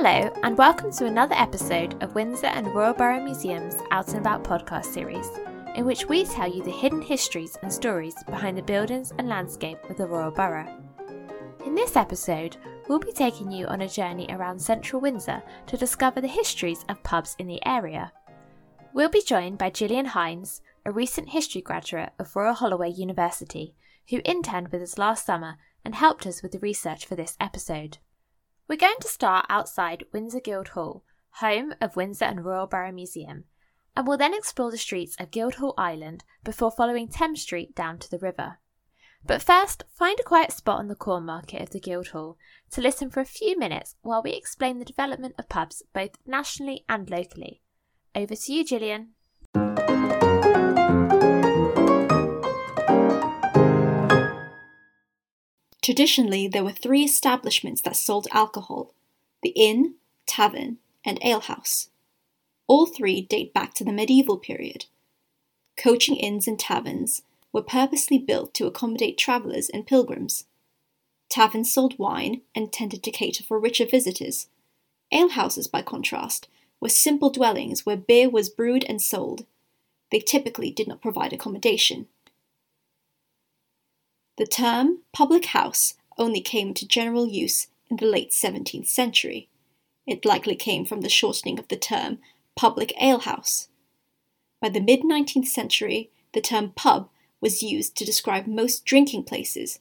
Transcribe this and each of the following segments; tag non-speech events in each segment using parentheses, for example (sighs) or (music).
Hello, and welcome to another episode of Windsor and Royal Borough Museum's Out and About podcast series, in which we tell you the hidden histories and stories behind the buildings and landscape of the Royal Borough. In this episode, we'll be taking you on a journey around central Windsor to discover the histories of pubs in the area. We'll be joined by Gillian Hines, a recent history graduate of Royal Holloway University, who interned with us last summer and helped us with the research for this episode. We're going to start outside Windsor Guildhall, home of Windsor and Royal Borough Museum, and we'll then explore the streets of Guildhall Island before following Thames Street down to the river. But first, find a quiet spot on the corn market of the Guildhall to listen for a few minutes while we explain the development of pubs both nationally and locally. Over to you, Gillian. Traditionally, there were three establishments that sold alcohol the inn, tavern, and alehouse. All three date back to the medieval period. Coaching inns and taverns were purposely built to accommodate travellers and pilgrims. Taverns sold wine and tended to cater for richer visitors. Alehouses, by contrast, were simple dwellings where beer was brewed and sold. They typically did not provide accommodation. The term public house only came into general use in the late 17th century. It likely came from the shortening of the term public alehouse. By the mid 19th century, the term pub was used to describe most drinking places,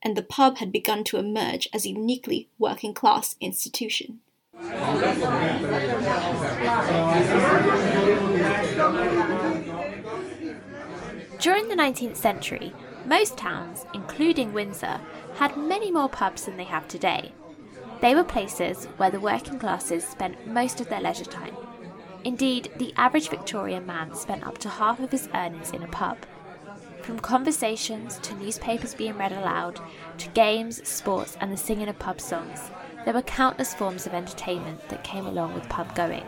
and the pub had begun to emerge as a uniquely working class institution. During the 19th century, most towns, including Windsor, had many more pubs than they have today. They were places where the working classes spent most of their leisure time. Indeed, the average Victorian man spent up to half of his earnings in a pub. From conversations to newspapers being read aloud, to games, sports, and the singing of pub songs, there were countless forms of entertainment that came along with pub going.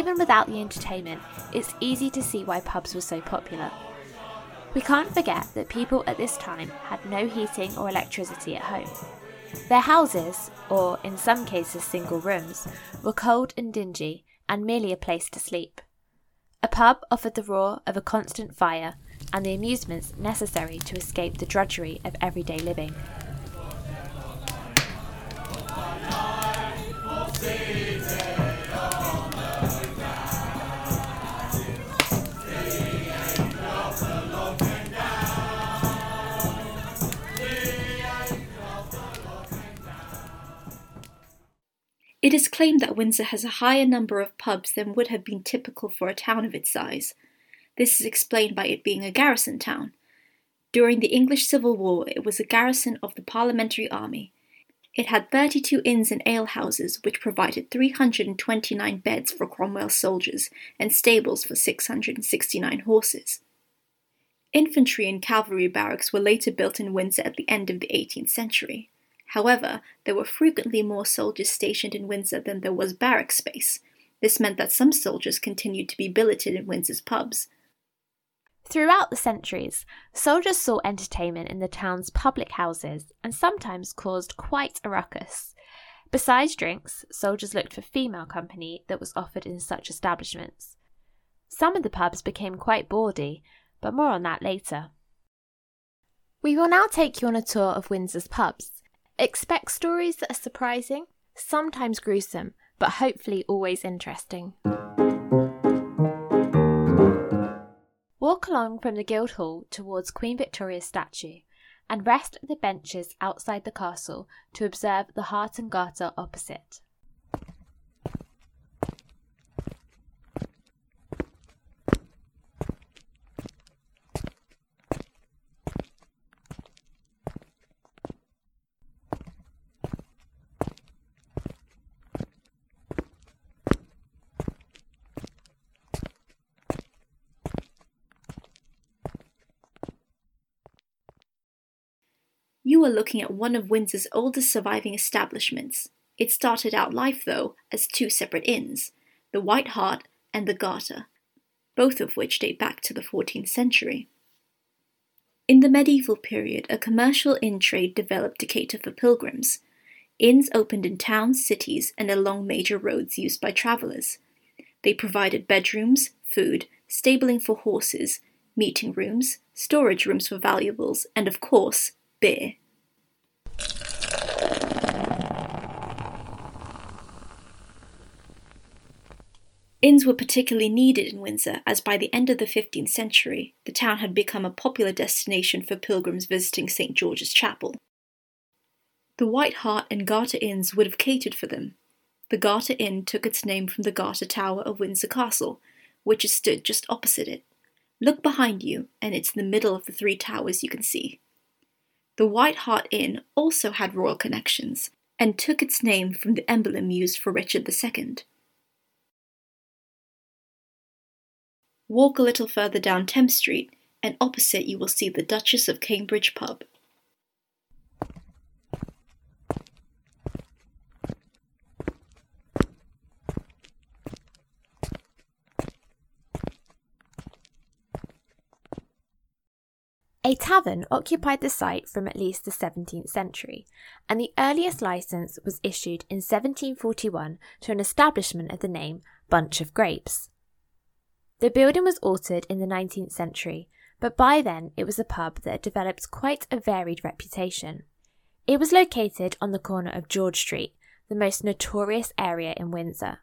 Even without the entertainment, it's easy to see why pubs were so popular. We can't forget that people at this time had no heating or electricity at home. Their houses, or in some cases single rooms, were cold and dingy and merely a place to sleep. A pub offered the roar of a constant fire and the amusements necessary to escape the drudgery of everyday living. It is claimed that Windsor has a higher number of pubs than would have been typical for a town of its size. This is explained by it being a garrison town. During the English Civil War, it was a garrison of the Parliamentary Army. It had 32 inns and alehouses, which provided 329 beds for Cromwell's soldiers and stables for 669 horses. Infantry and cavalry barracks were later built in Windsor at the end of the 18th century. However, there were frequently more soldiers stationed in Windsor than there was barrack space. This meant that some soldiers continued to be billeted in Windsor's pubs. Throughout the centuries, soldiers sought entertainment in the town's public houses and sometimes caused quite a ruckus. Besides drinks, soldiers looked for female company that was offered in such establishments. Some of the pubs became quite bawdy, but more on that later. We will now take you on a tour of Windsor's pubs. Expect stories that are surprising, sometimes gruesome, but hopefully always interesting. Walk along from the Guildhall towards Queen Victoria's statue and rest at the benches outside the castle to observe the Harte and Garter opposite. Looking at one of Windsor's oldest surviving establishments. It started out life, though, as two separate inns. the White Hart, and the Garter, both of which date back to the 14th century. In the medieval period, a commercial inn trade developed to cater for pilgrims. Inns opened in towns, cities, and along major roads used by travellers. They provided bedrooms, food, stabling for horses, meeting rooms, storage rooms for valuables, and of course, beer. Inns were particularly needed in Windsor, as by the end of the 15th century, the town had become a popular destination for pilgrims visiting St George's Chapel. The White Hart and Garter Inns would have catered for them. The Garter Inn took its name from the Garter Tower of Windsor Castle, which stood just opposite it. Look behind you, and it's the middle of the three towers you can see. The White Hart Inn also had royal connections, and took its name from the emblem used for Richard II. Walk a little further down Thames Street, and opposite you will see the Duchess of Cambridge pub. A tavern occupied the site from at least the 17th century, and the earliest license was issued in 1741 to an establishment of the name Bunch of Grapes. The building was altered in the 19th century, but by then it was a pub that had developed quite a varied reputation. It was located on the corner of George Street, the most notorious area in Windsor.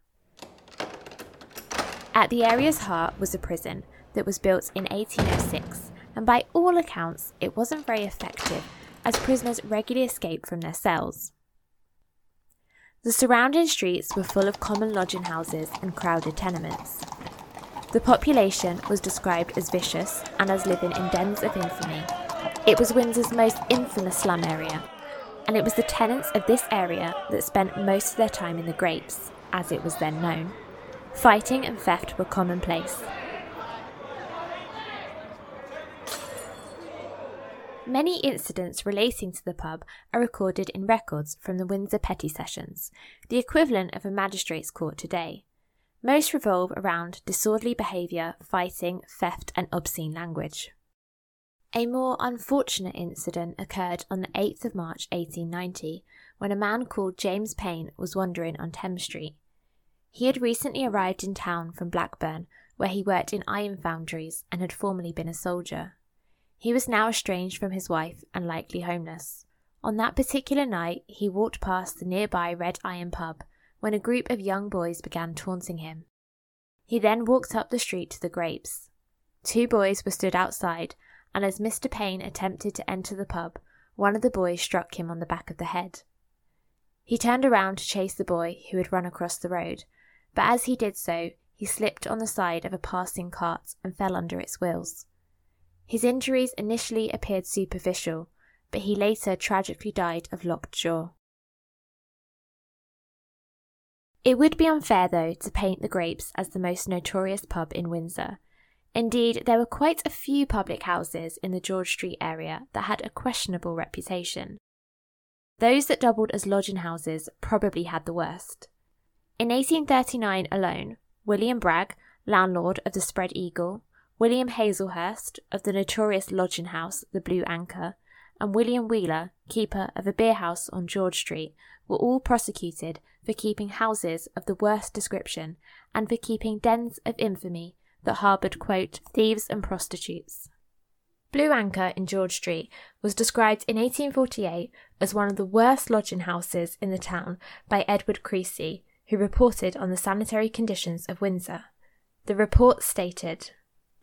At the area's heart was a prison that was built in 1806, and by all accounts, it wasn't very effective as prisoners regularly escaped from their cells. The surrounding streets were full of common lodging houses and crowded tenements. The population was described as vicious and as living in dens of infamy. It was Windsor's most infamous slum area, and it was the tenants of this area that spent most of their time in the grapes, as it was then known. Fighting and theft were commonplace. Many incidents relating to the pub are recorded in records from the Windsor Petty Sessions, the equivalent of a magistrate's court today. Most revolve around disorderly behaviour, fighting, theft, and obscene language. A more unfortunate incident occurred on the 8th of March 1890 when a man called James Payne was wandering on Thames Street. He had recently arrived in town from Blackburn, where he worked in iron foundries and had formerly been a soldier. He was now estranged from his wife and likely homeless. On that particular night, he walked past the nearby Red Lion pub when a group of young boys began taunting him. He then walked up the street to the grapes. Two boys were stood outside, and as Mr. Payne attempted to enter the pub, one of the boys struck him on the back of the head. He turned around to chase the boy who had run across the road, but as he did so, he slipped on the side of a passing cart and fell under its wheels. His injuries initially appeared superficial, but he later tragically died of locked jaw. It would be unfair, though, to paint the Grapes as the most notorious pub in Windsor. Indeed, there were quite a few public houses in the George Street area that had a questionable reputation. Those that doubled as lodging houses probably had the worst. In 1839 alone, William Bragg, landlord of the Spread Eagle, William Hazelhurst of the notorious lodging house, the Blue Anchor, and William Wheeler, keeper of a beer house on George Street, were all prosecuted for keeping houses of the worst description and for keeping dens of infamy that harboured, quote, thieves and prostitutes. Blue Anchor in George Street was described in 1848 as one of the worst lodging houses in the town by Edward Cresy, who reported on the sanitary conditions of Windsor. The report stated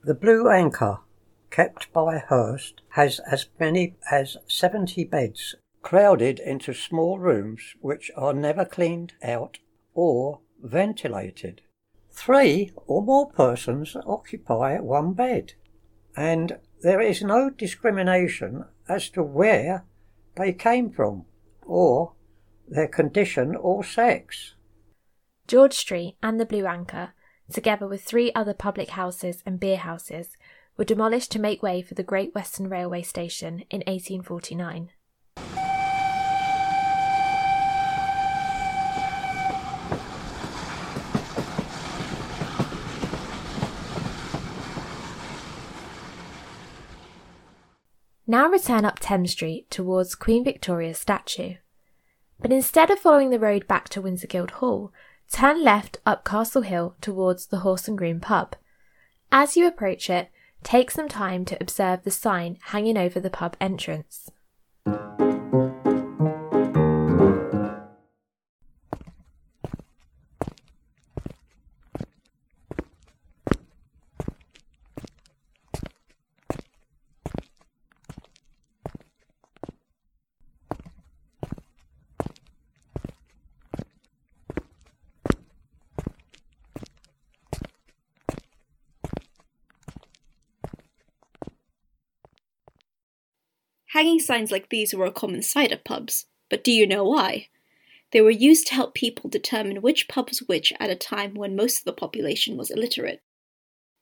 The Blue Anchor kept by Hurst has as many as 70 beds, crowded into small rooms which are never cleaned out or ventilated. Three or more persons occupy one bed, and there is no discrimination as to where they came from or their condition or sex. George Street and the Blue Anchor, together with three other public houses and beer houses, were demolished to make way for the Great Western Railway Station in 1849. Now return up Thames Street towards Queen Victoria's statue. But instead of following the road back to Windsor Guildhall, turn left up Castle Hill towards the Horse and Groom pub. As you approach it, take some time to observe the sign hanging over the pub entrance. Signs like these were a common sight at pubs, but do you know why? They were used to help people determine which pub was which at a time when most of the population was illiterate.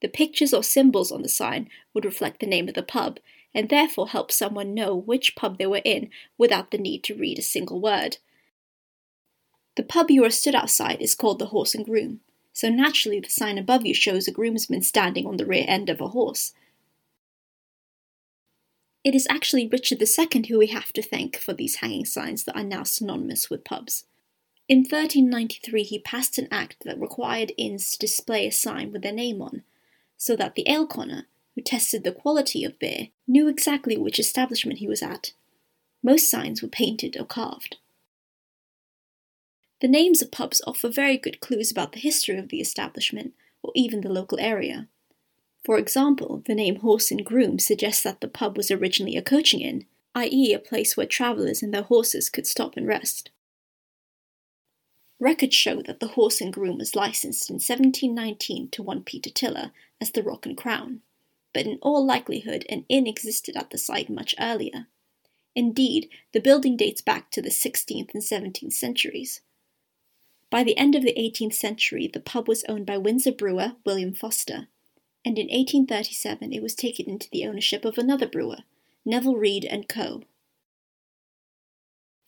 The pictures or symbols on the sign would reflect the name of the pub, and therefore help someone know which pub they were in without the need to read a single word. The pub you are stood outside is called the Horse and Groom, so naturally the sign above you shows a groomsman standing on the rear end of a horse, it is actually Richard II who we have to thank for these hanging signs that are now synonymous with pubs. In 1393, he passed an act that required inns to display a sign with their name on, so that the ale conner, who tested the quality of beer, knew exactly which establishment he was at. Most signs were painted or carved. The names of pubs offer very good clues about the history of the establishment or even the local area. For example, the name Horse and Groom suggests that the pub was originally a coaching inn, i.e., a place where travellers and their horses could stop and rest. Records show that the Horse and Groom was licensed in 1719 to one Peter Tiller as the Rock and Crown, but in all likelihood an inn existed at the site much earlier. Indeed, the building dates back to the 16th and 17th centuries. By the end of the 18th century, the pub was owned by Windsor brewer William Foster, and in 1837 it was taken into the ownership of another brewer, Nevile Reid and Co.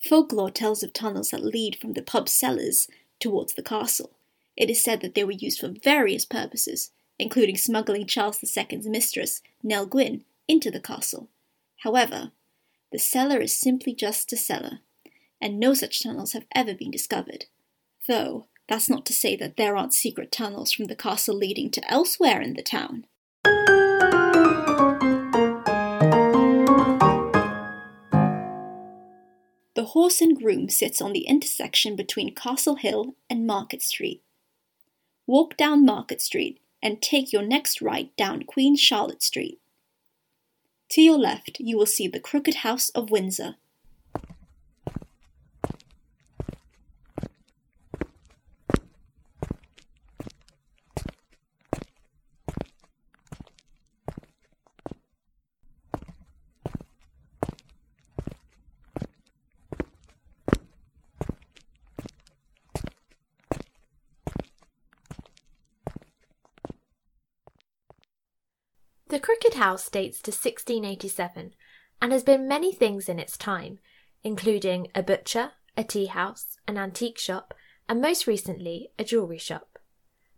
Folklore tells of tunnels that lead from the pub's cellars towards the castle. It is said that they were used for various purposes, including smuggling Charles II's mistress, Nell Gwyn, into the castle. However, the cellar is simply just a cellar, and no such tunnels have ever been discovered, though that's not to say that there aren't secret tunnels from the castle leading to elsewhere in the town. The Horse and Groom sits on the intersection between Castle Hill and Market Street. Walk down Market Street and take your next right down Queen Charlotte Street. To your left, you will see the Crooked House of Windsor, House dates to 1687 and has been many things in its time, including a butcher, a tea house, an antique shop, and most recently, a jewellery shop.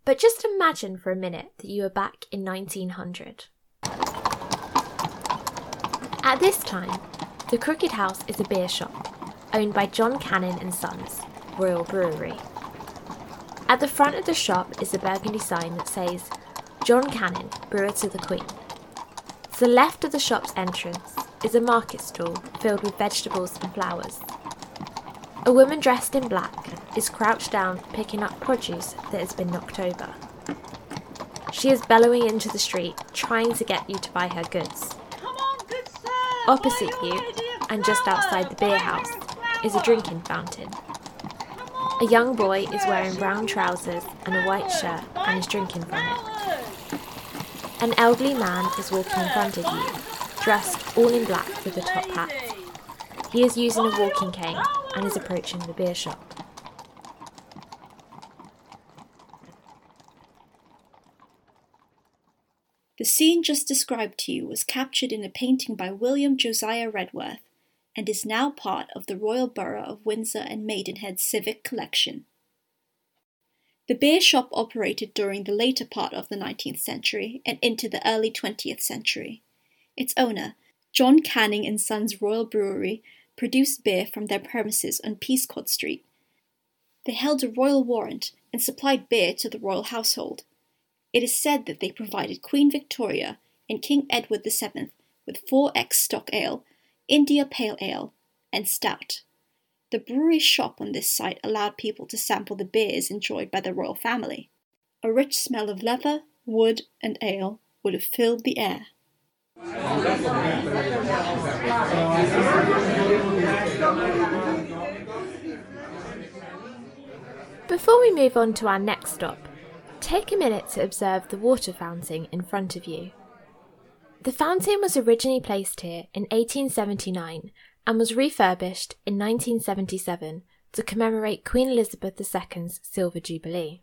But just imagine for a minute that you are back in 1900. At this time, the Crooked House is a beer shop owned by John Cannon and Sons, Royal Brewery. At the front of the shop is a burgundy sign that says John Cannon, Brewer to the Queen. To the left of the shop's entrance is a market stall filled with vegetables and flowers. A woman dressed in black is crouched down picking up produce that has been knocked over. She is bellowing into the street, trying to get you to buy her goods. On, good sir, Opposite you, and just outside the beer house, is a drinking fountain. A young boy is wearing brown trousers and a white shirt and is drinking from it. An elderly man is walking in front of you, dressed all in black with a top hat. He is using a walking cane and is approaching the beer shop. The scene just described to you was captured in a painting by William Josiah Redworth and is now part of the Royal Borough of Windsor and Maidenhead Civic Collection. The beer shop operated during the later part of the 19th century and into the early 20th century. Its owner, John Canning and Sons Royal Brewery produced beer from their premises on Peascod Street. They held a royal warrant and supplied beer to the royal household. It is said that they provided Queen Victoria and King Edward VII with 4X stock ale, India Pale Ale, and Stout. The brewery shop on this site allowed people to sample the beers enjoyed by the royal family. A rich smell of leather, wood, and ale would have filled the air. Before we move on to our next stop, take a minute to observe the water fountain in front of you. The fountain was originally placed here in 1879 and was refurbished in 1977 to commemorate Queen Elizabeth II's Silver Jubilee.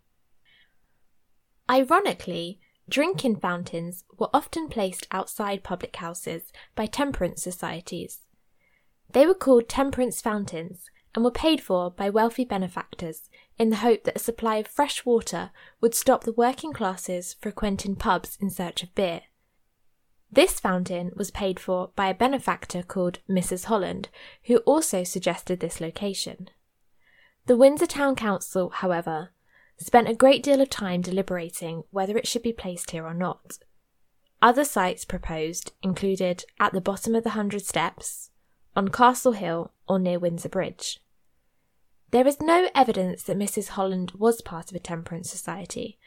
Ironically, drinking fountains were often placed outside public houses by temperance societies. They were called temperance fountains and were paid for by wealthy benefactors in the hope that a supply of fresh water would stop the working classes frequenting pubs in search of beer. This fountain was paid for by a benefactor called Mrs. Holland, who also suggested this location. The Windsor Town Council, however, spent a great deal of time deliberating whether it should be placed here or not. Other sites proposed included at the bottom of the Hundred Steps, on Castle Hill, or near Windsor Bridge. There is no evidence that Mrs. Holland was part of a temperance society,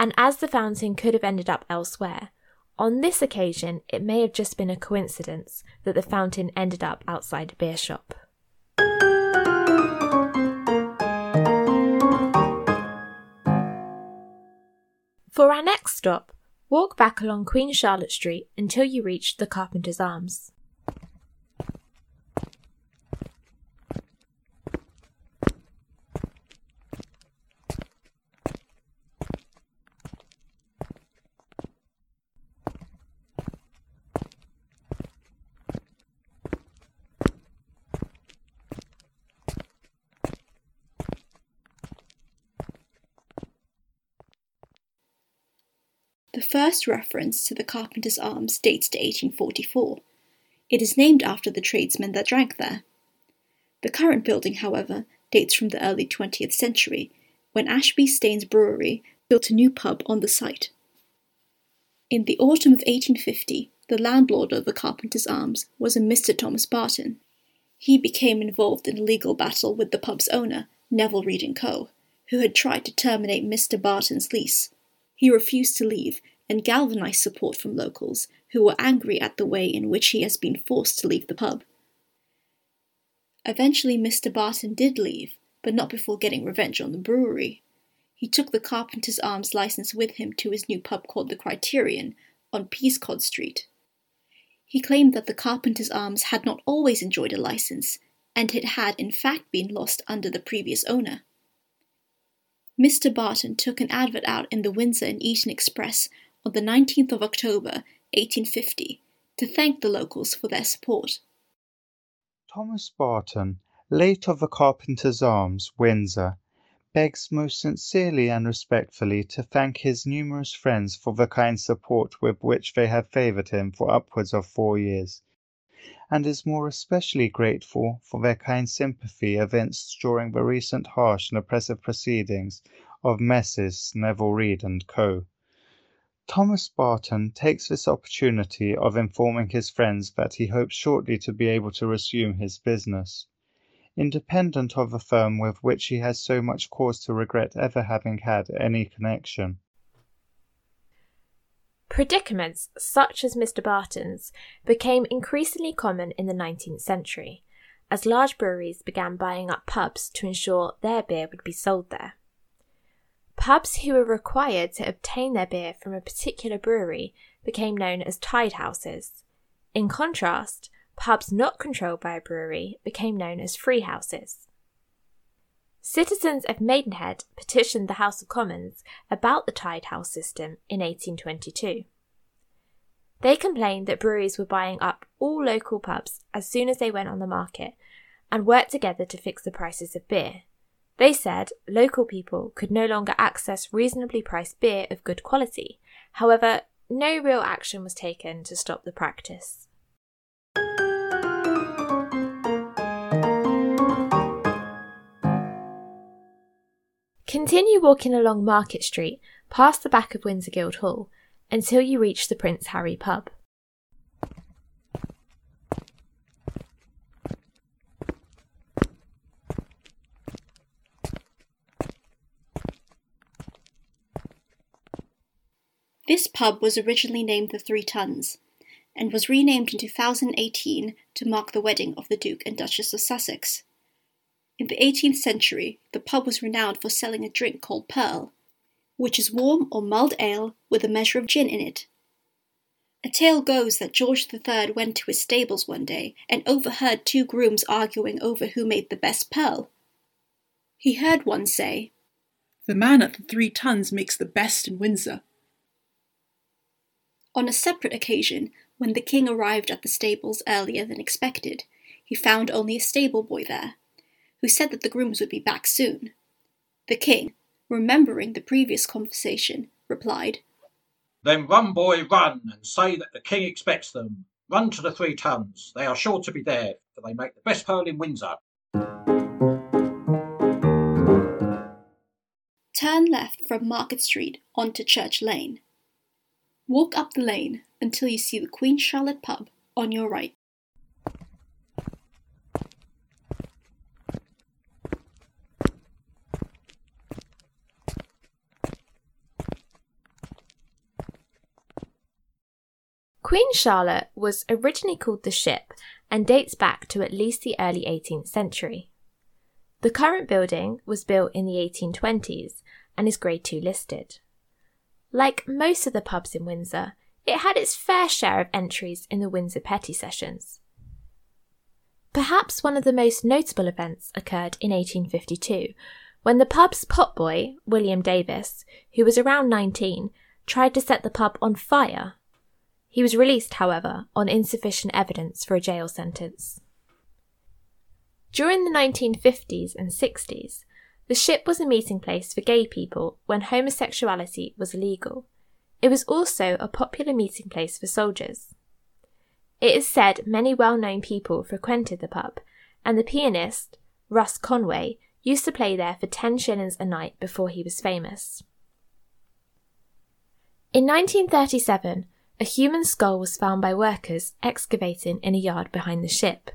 and as the fountain could have ended up elsewhere, on this occasion, it may have just been a coincidence that the fountain ended up outside a beer shop. For our next stop, walk back along Queen Charlotte Street until you reach the Carpenter's Arms. First reference to the Carpenter's Arms dates to 1844. It is named after the tradesmen that drank there. The current building, however, dates from the early 20th century, when Ashby Staines Brewery built a new pub on the site. In the autumn of 1850, the landlord of the Carpenter's Arms was a Mr. Thomas Barton. He became involved in a legal battle with the pub's owner, Nevile Reid & Co., who had tried to terminate Mr. Barton's lease. He refused to leave and galvanized support from locals who were angry at the way in which he has been forced to leave the pub. Eventually, Mr. Barton did leave, but not before getting revenge on the brewery. He took the Carpenter's Arms license with him to his new pub called the Criterion on Peascod Street. He claimed that the Carpenter's Arms had not always enjoyed a license, and it had in fact been lost under the previous owner. Mr. Barton took an advert out in the Windsor and Eton Express on the 19th of October, 1850, to thank the locals for their support. Thomas Barton, late of the Carpenter's Arms, Windsor, begs most sincerely and respectfully to thank his numerous friends for the kind support with which they have favoured him for upwards of four years, and is more especially grateful for their kind sympathy evinced during the recent harsh and oppressive proceedings of Messrs. Nevile Reid and Co. Thomas Barton takes this opportunity of informing his friends that he hopes shortly to be able to resume his business, independent of the firm with which he has so much cause to regret ever having had any connection. Predicaments such as Mr. Barton's became increasingly common in the 19th century, as large breweries began buying up pubs to ensure their beer would be sold there. Pubs who were required to obtain their beer from a particular brewery became known as tied houses. In contrast, pubs not controlled by a brewery became known as free houses. Citizens of Maidenhead petitioned the House of Commons about the tied house system in 1822. They complained that breweries were buying up all local pubs as soon as they went on the market and worked together to fix the prices of beer. They said local people could no longer access reasonably priced beer of good quality. However, no real action was taken to stop the practice. Continue walking along Market Street, past the back of Windsor Guild Hall, until you reach the Prince Harry pub. This pub was originally named the Three Tuns and was renamed in 2018 to mark the wedding of the Duke and Duchess of Sussex. In the 18th century, the pub was renowned for selling a drink called Pearl, which is warm or mulled ale with a measure of gin in it. A tale goes that George III went to his stables one day and overheard two grooms arguing over who made the best pearl. He heard one say, The man at the Three Tuns makes the best in Windsor. On a separate occasion, when the king arrived at the stables earlier than expected, he found only a stable boy there, who said that the grooms would be back soon. The king, remembering the previous conversation, replied, Then run, boy, run, and say that the king expects them. Run to the Three Tuns. They are sure to be there, for they make the best pearl in Windsor. Turn left from Market Street onto Church Lane. Walk up the lane until you see the Queen Charlotte pub on your right. Queen Charlotte was originally called the Ship and dates back to at least the early 18th century. The current building was built in the 1820s and is Grade 2 listed. Like most of the pubs in Windsor, it had its fair share of entries in the Windsor Petty Sessions. Perhaps one of the most notable events occurred in 1852 when the pub's potboy, William Davis, who was around 19, tried to set the pub on fire he was released, however, on insufficient evidence for a jail sentence. During the 1950s and 60s, the ship was a meeting place for gay people when homosexuality was illegal. It was also a popular meeting place for soldiers. It is said many well known people frequented the pub, and the pianist, Russ Conway, used to play there for 10 shillings a night before he was famous. In 1937, a human skull was found by workers excavating in a yard behind the ship.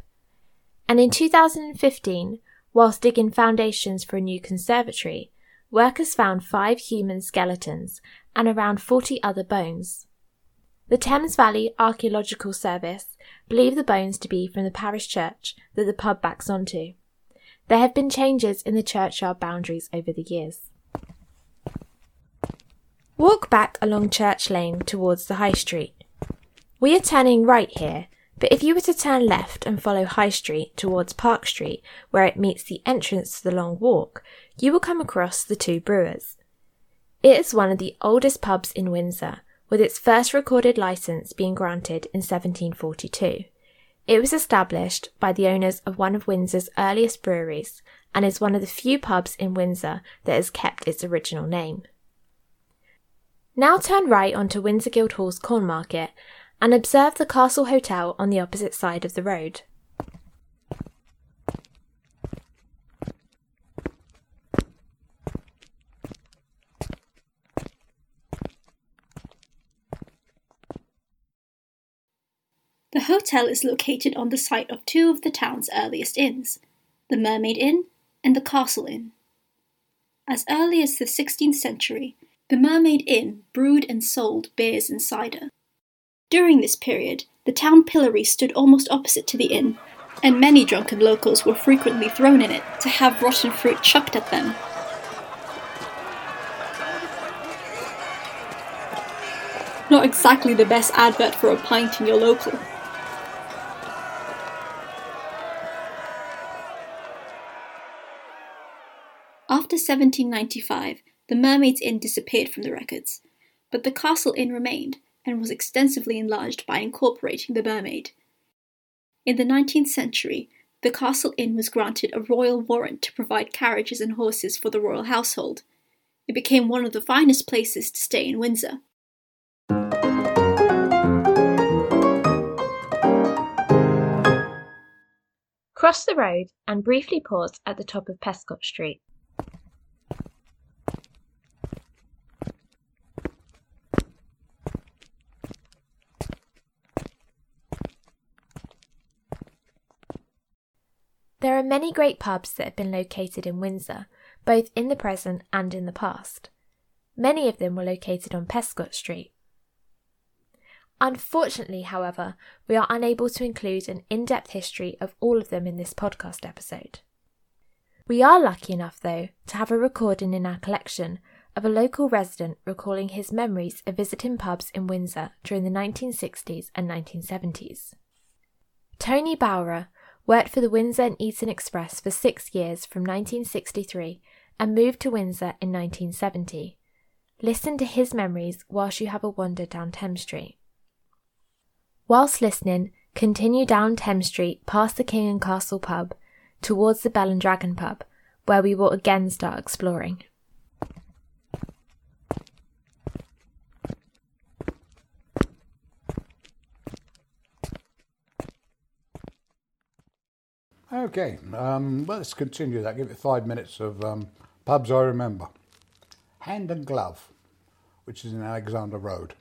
And in 2015, whilst digging foundations for a new conservatory, workers found five human skeletons and around 40 other bones. The Thames Valley Archaeological Service believe the bones to be from the parish church that the pub backs onto. There have been changes in the churchyard boundaries over the years. Walk back along Church Lane towards the High Street. We are turning right here, but if you were to turn left and follow High Street towards Park Street, where it meets the entrance to the Long Walk, you will come across the Two Brewers. It is one of the oldest pubs in Windsor, with its first recorded license being granted in 1742. It was established by the owners of one of Windsor's earliest breweries and is one of the few pubs in Windsor that has kept its original name. Now turn right onto Windsor Guildhall's Corn Market and observe the Castle Hotel on the opposite side of the road. The hotel is located on the site of two of the town's earliest inns, the Mermaid Inn and the Castle Inn. As early as the 16th century, the Mermaid Inn brewed and sold beers and cider. During this period, the town pillory stood almost opposite to the inn, and many drunken locals were frequently thrown in it to have rotten fruit chucked at them. Not exactly the best advert for a pint in your local. After 1795, the Mermaid's Inn disappeared from the records, but the Castle Inn remained and was extensively enlarged by incorporating the Mermaid. In the 19th century, the Castle Inn was granted a royal warrant to provide carriages and horses for the royal household. It became one of the finest places to stay in Windsor. Cross the road and briefly pause at the top of Peascod Street. There are many great pubs that have been located in Windsor, both in the present and in the past. Many of them were located on Peascod Street. Unfortunately, however, we are unable to include an in depth history of all of them in this podcast episode. We are lucky enough, though, to have a recording in our collection of a local resident recalling his memories of visiting pubs in Windsor during the 1960s and 1970s. Tony Bowrer worked for the Windsor and Eton Express for six years from 1963 and moved to Windsor in 1970. Listen to his memories whilst you have a wander down Thames Street. Whilst listening, continue down Thames Street past the King and Castle pub towards the Bell and Dragon pub, where we will again start exploring. Okay, um, let's continue that. Give it five minutes of um, pubs I remember. Hand and Glove, which is in Alexander Road.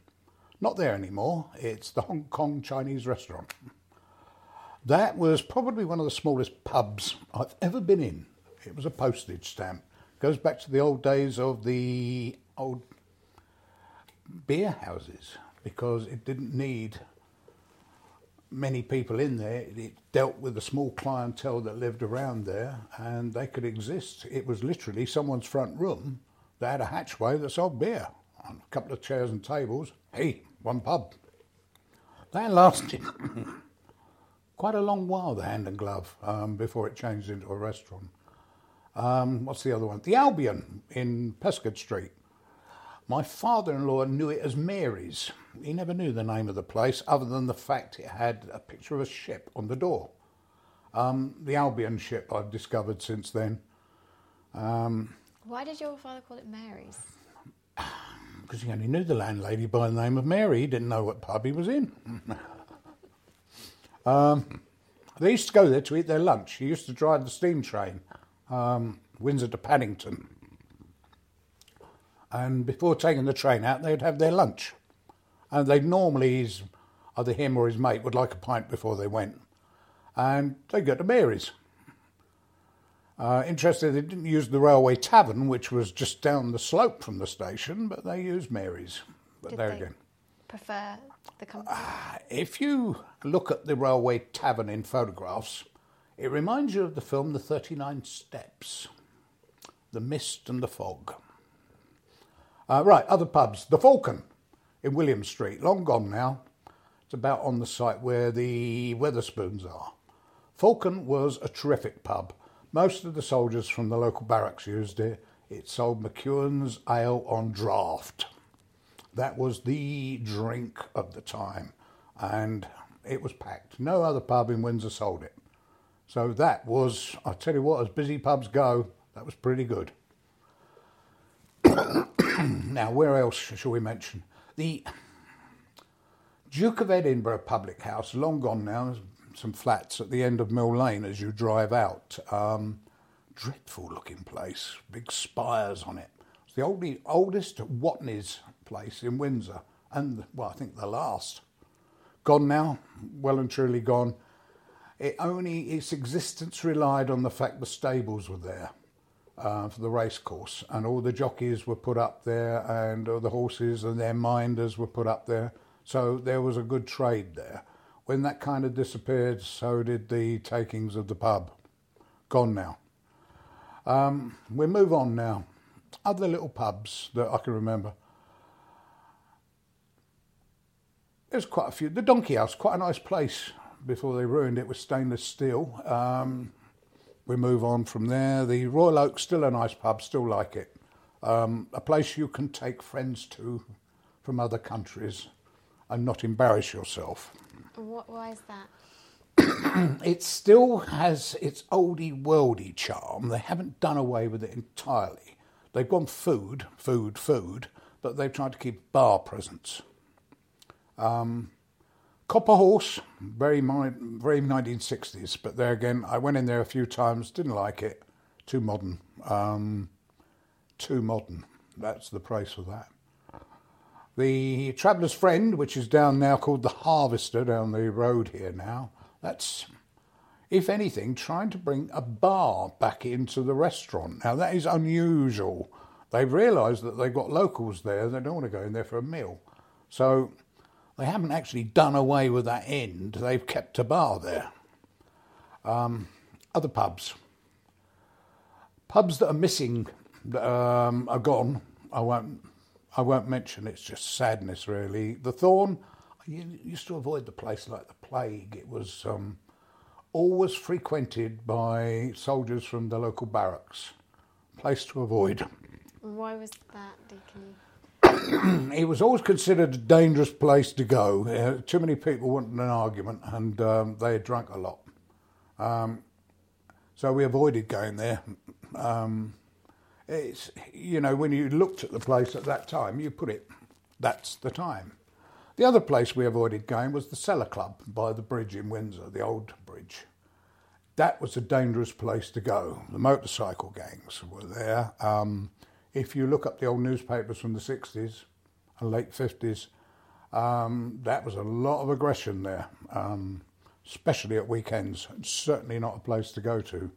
Not there anymore. It's the Hong Kong Chinese restaurant. That was probably one of the smallest pubs I've ever been in. It was a postage stamp. Goes back to the old days of the old beer houses because it didn't need many people in there. It dealt with a small clientele that lived around there and they could exist. It was literally someone's front room They had a hatchway that sold beer. On a couple of chairs and tables. Hey, one pub. That lasted (laughs) quite a long while, the Hand and Glove, um, before it changed into a restaurant. Um, what's the other one? The Albion in Peascod Street. My father in law knew it as Mary's. He never knew the name of the place other than the fact it had a picture of a ship on the door. Um, the Albion ship I've discovered since then. Um, Why did your father call it Mary's? (sighs) Because he only knew the landlady by the name of Mary. He didn't know what pub he was in. (laughs) um, they used to go there to eat their lunch. He used to drive the steam train, um, Windsor to Paddington. And before taking the train out, they'd have their lunch. And they'd normally, his, either him or his mate would like a pint before they went. And they'd go to Mary's. Uh, interesting, they didn't use the railway tavern, which was just down the slope from the station, but they used Mary's. But Did there they again. Prefer the company? If you look at the railway tavern in photographs, it reminds you of the film The 39 Steps, The Mist and the Fog. Uh, right, other pubs. The Falcon in William Street, long gone now. It's about on the site where the Wetherspoons are. Falcon was a terrific pub. Most of the soldiers from the local barracks used it. It sold McEwan's ale on draft. That was the drink of the time, and it was packed. No other pub in Windsor sold it. So that was, I tell you what, as busy pubs go, that was pretty good. (coughs) (clears throat) now, where else shall we mention? The Duke of Edinburgh Public House, long gone now, some flats at the end of Mill Lane as you drive out. Um, dreadful looking place, big spires on it. It's the oldie, oldest Watney's place in Windsor, and well, I think the last. Gone now, well and truly gone. It only its existence relied on the fact the stables were there uh, for the race course, and all the jockeys were put up there, and the horses and their minders were put up there. So there was a good trade there. When that kind of disappeared, so did the takings of the pub. Gone now. Um, we move on now. Other little pubs that I can remember. There's quite a few. The Donkey House, quite a nice place before they ruined it with stainless steel. Um, we move on from there. The Royal Oak, still a nice pub, still like it. Um, a place you can take friends to from other countries and not embarrass yourself. What, why is that? (clears throat) It still has its oldie worldy charm. They haven't done away with it entirely. They've gone food, food, food, but they've tried to keep bar presence. Um, Copper Horse, very very 1960s, but there again, I went in there a few times, didn't like it. Too modern. Um, too modern. That's the price of that. The Traveller's Friend, which is down now called the Harvester down the road here now, that's if anything, trying to bring a bar back into the restaurant. Now, that is unusual. They've realised that they've got locals there, they don't want to go in there for a meal. So they haven't actually done away with that end, they've kept a bar there. Um, other pubs. Pubs that are missing um, are gone. I won't. I won't mention. It's just sadness, really. The Thorn. I used to avoid the place like the plague. It was um, always frequented by soldiers from the local barracks. Place to avoid. Why was that, Deacon? (clears throat) it was always considered a dangerous place to go. Uh, too many people wanted an argument, and um, they had drunk a lot. Um, so we avoided going there. Um, it's you know when you looked at the place at that time, you put it. That's the time. The other place we avoided going was the Cellar Club by the bridge in Windsor, the old bridge. That was a dangerous place to go. The motorcycle gangs were there. Um, if you look up the old newspapers from the 60s and late 50s, um, that was a lot of aggression there, um, especially at weekends. It's certainly not a place to go to.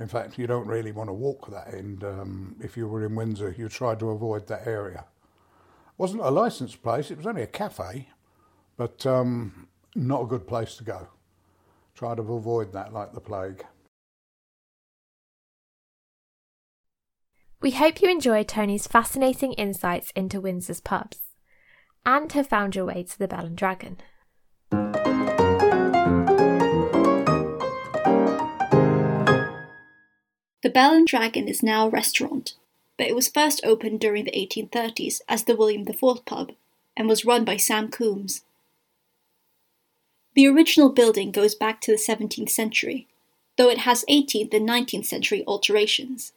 In fact, you don't really want to walk that end. Um, if you were in Windsor, you tried to avoid that area. It wasn't a licensed place, it was only a cafe, but um, not a good place to go. Try to avoid that like the plague. We hope you enjoyed Tony's fascinating insights into Windsor's pubs and have found your way to the Bell and Dragon. The Bell and Dragon is now a restaurant, but it was first opened during the 1830s as the William IV pub and was run by Sam Coombs. The original building goes back to the 17th century, though it has 18th and 19th century alterations.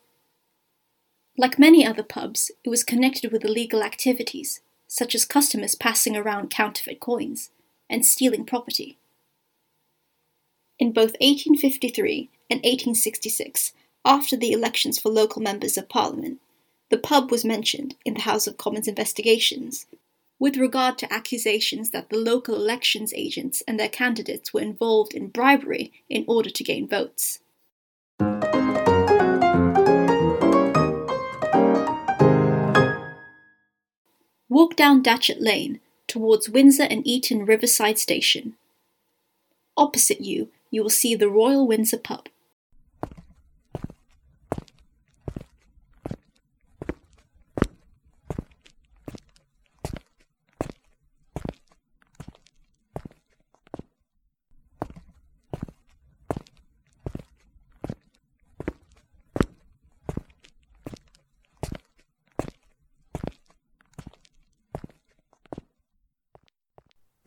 Like many other pubs, it was connected with illegal activities, such as customers passing around counterfeit coins and stealing property. In both 1853 and 1866, after the elections for local members of parliament, the pub was mentioned in the House of Commons investigations with regard to accusations that the local elections agents and their candidates were involved in bribery in order to gain votes. Walk down Datchet Lane towards Windsor and Eton Riverside Station. Opposite you, you will see the Royal Windsor Pub.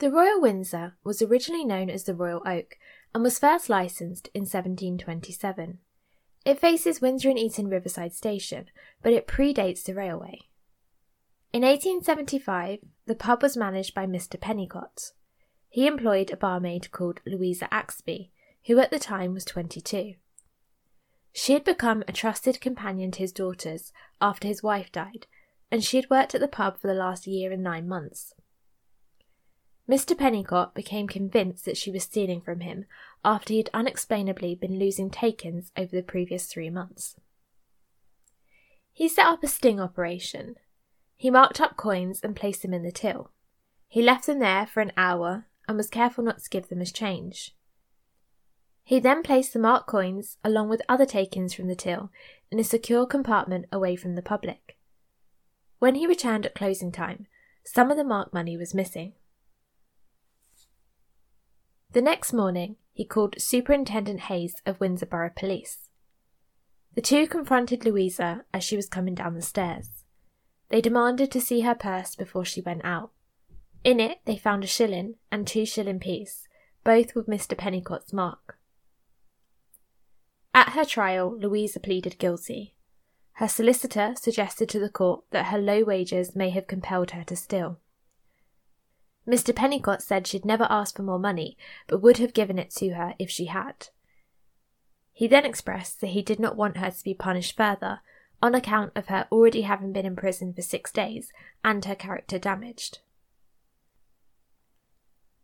The Royal Windsor was originally known as the Royal Oak and was first licensed in 1727. It faces Windsor and Eton Riverside Station, but it predates the railway. In 1875, the pub was managed by Mr. Pennicott. He employed a barmaid called Louisa Axby, who at the time was 22. She had become a trusted companion to his daughters after his wife died, and she had worked at the pub for the last year and nine months. Mr. Pennicott became convinced that she was stealing from him after he had unexplainably been losing takens over the previous three months. He set up a sting operation. He marked up coins and placed them in the till. He left them there for an hour and was careful not to give them as change. He then placed the marked coins, along with other takings from the till, in a secure compartment away from the public. When he returned at closing time, some of the marked money was missing. The next morning, he called Superintendent Hayes of Windsor Borough Police. The two confronted Louisa as she was coming down the stairs. They demanded to see her purse before she went out. In it, they found a shilling and two shilling piece, both with Mr. Pennicott's mark. At her trial, Louisa pleaded guilty. Her solicitor suggested to the court that her low wages may have compelled her to steal. Mr. Pennicott said she'd never asked for more money, but would have given it to her if she had. He then expressed that he did not want her to be punished further on account of her already having been in prison for six days and her character damaged.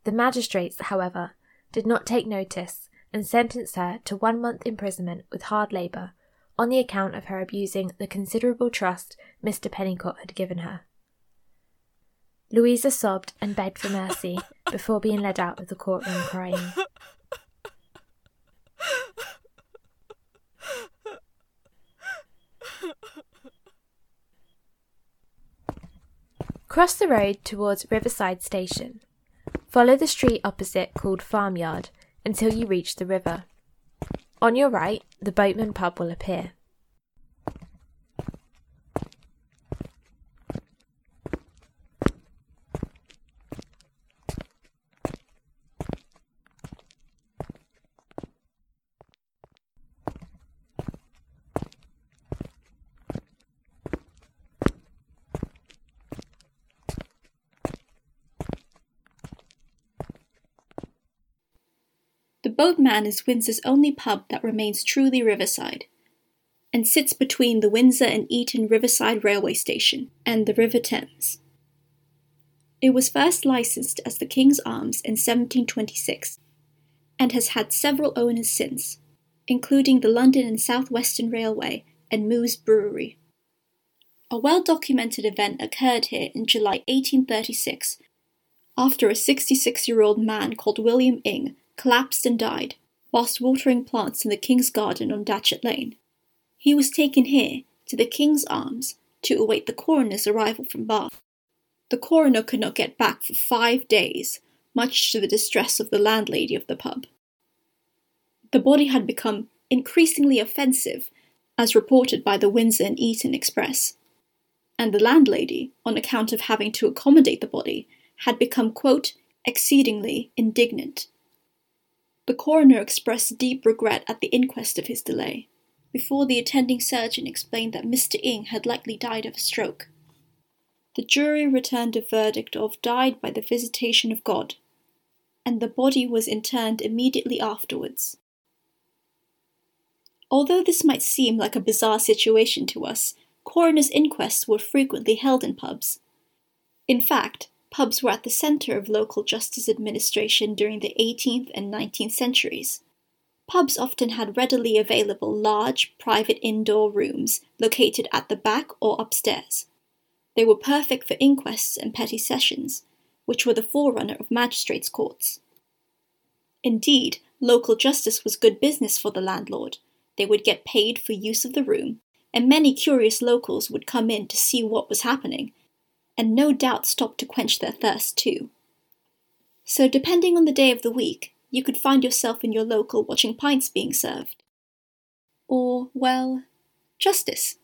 The magistrates, however, did not take notice and sentenced her to one month imprisonment with hard labour on the account of her abusing the considerable trust Mr. Pennicott had given her. Louisa sobbed and begged for mercy before being led out of the courtroom crying. Cross the road towards Riverside Station. Follow the street opposite called Farmyard until you reach the river. On your right, the Boatman pub will appear. The Boatman is Windsor's only pub that remains truly riverside, and sits between the Windsor and Eton Riverside Railway Station and the River Thames. It was first licensed as the King's Arms in 1726 and has had several owners since, including the London and South Western Railway and Moose Brewery. A well documented event occurred here in July 1836 after a 66 year old man called William Ing collapsed and died whilst watering plants in the King's Garden on Datchet Lane. He was taken here to the King's Arms to await the coroner's arrival from Bath. The coroner could not get back for five days, much to the distress of the landlady of the pub. The body had become increasingly offensive, as reported by the Windsor and Eton Express, and the landlady, on account of having to accommodate the body, had become, quote, exceedingly indignant. The coroner expressed deep regret at the inquest of his delay, before the attending surgeon explained that Mr. Ing had likely died of a stroke. The jury returned a verdict of died by the visitation of God, and the body was interned immediately afterwards. Although this might seem like a bizarre situation to us, coroner's inquests were frequently held in pubs. In fact, pubs were at the centre of local justice administration during the 18th and 19th centuries. Pubs often had readily available large, private indoor rooms located at the back or upstairs. They were perfect for inquests and petty sessions, which were the forerunner of magistrates' courts. Indeed, local justice was good business for the landlord. They would get paid for use of the room, and many curious locals would come in to see what was happening and no doubt stop to quench their thirst too. So, depending on the day of the week, you could find yourself in your local watching pints being served. Or, well, justice.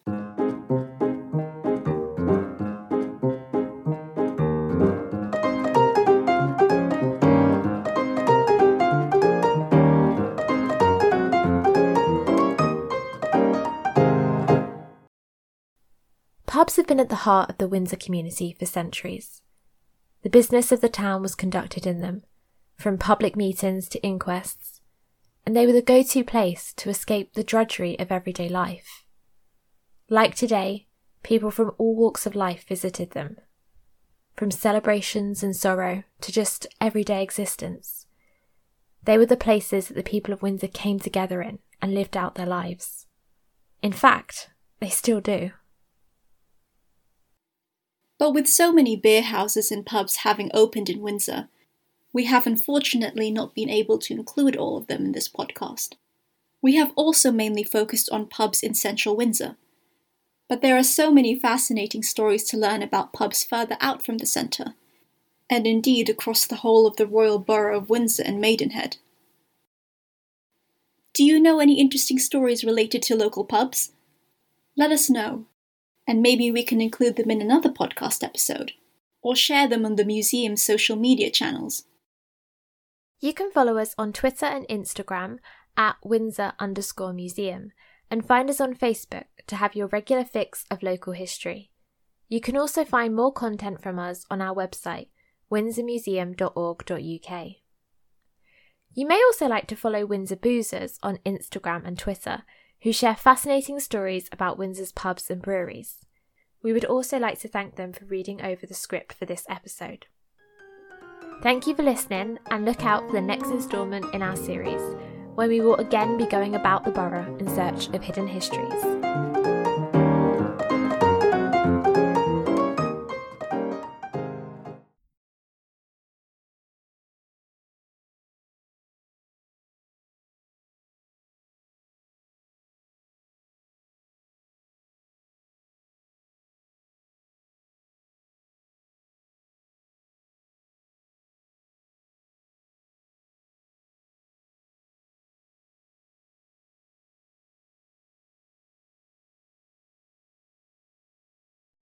Pubs have been at the heart of the Windsor community for centuries. The business of the town was conducted in them, from public meetings to inquests, and they were the go to place to escape the drudgery of everyday life. Like today, people from all walks of life visited them, from celebrations and sorrow to just everyday existence. They were the places that the people of Windsor came together in and lived out their lives. In fact, they still do. But with so many beer houses and pubs having opened in Windsor, we have unfortunately not been able to include all of them in this podcast. We have also mainly focused on pubs in central Windsor. But there are so many fascinating stories to learn about pubs further out from the centre, and indeed across the whole of the royal borough of Windsor and Maidenhead. Do you know any interesting stories related to local pubs? Let us know and maybe we can include them in another podcast episode, or share them on the museum's social media channels. You can follow us on Twitter and Instagram at Windsor underscore museum and find us on Facebook to have your regular fix of local history. You can also find more content from us on our website, windsormuseum.org.uk. You may also like to follow Windsor Boozers on Instagram and Twitter who share fascinating stories about Windsor's pubs and breweries. We would also like to thank them for reading over the script for this episode. Thank you for listening and look out for the next instalment in our series, when we will again be going about the borough in search of hidden histories.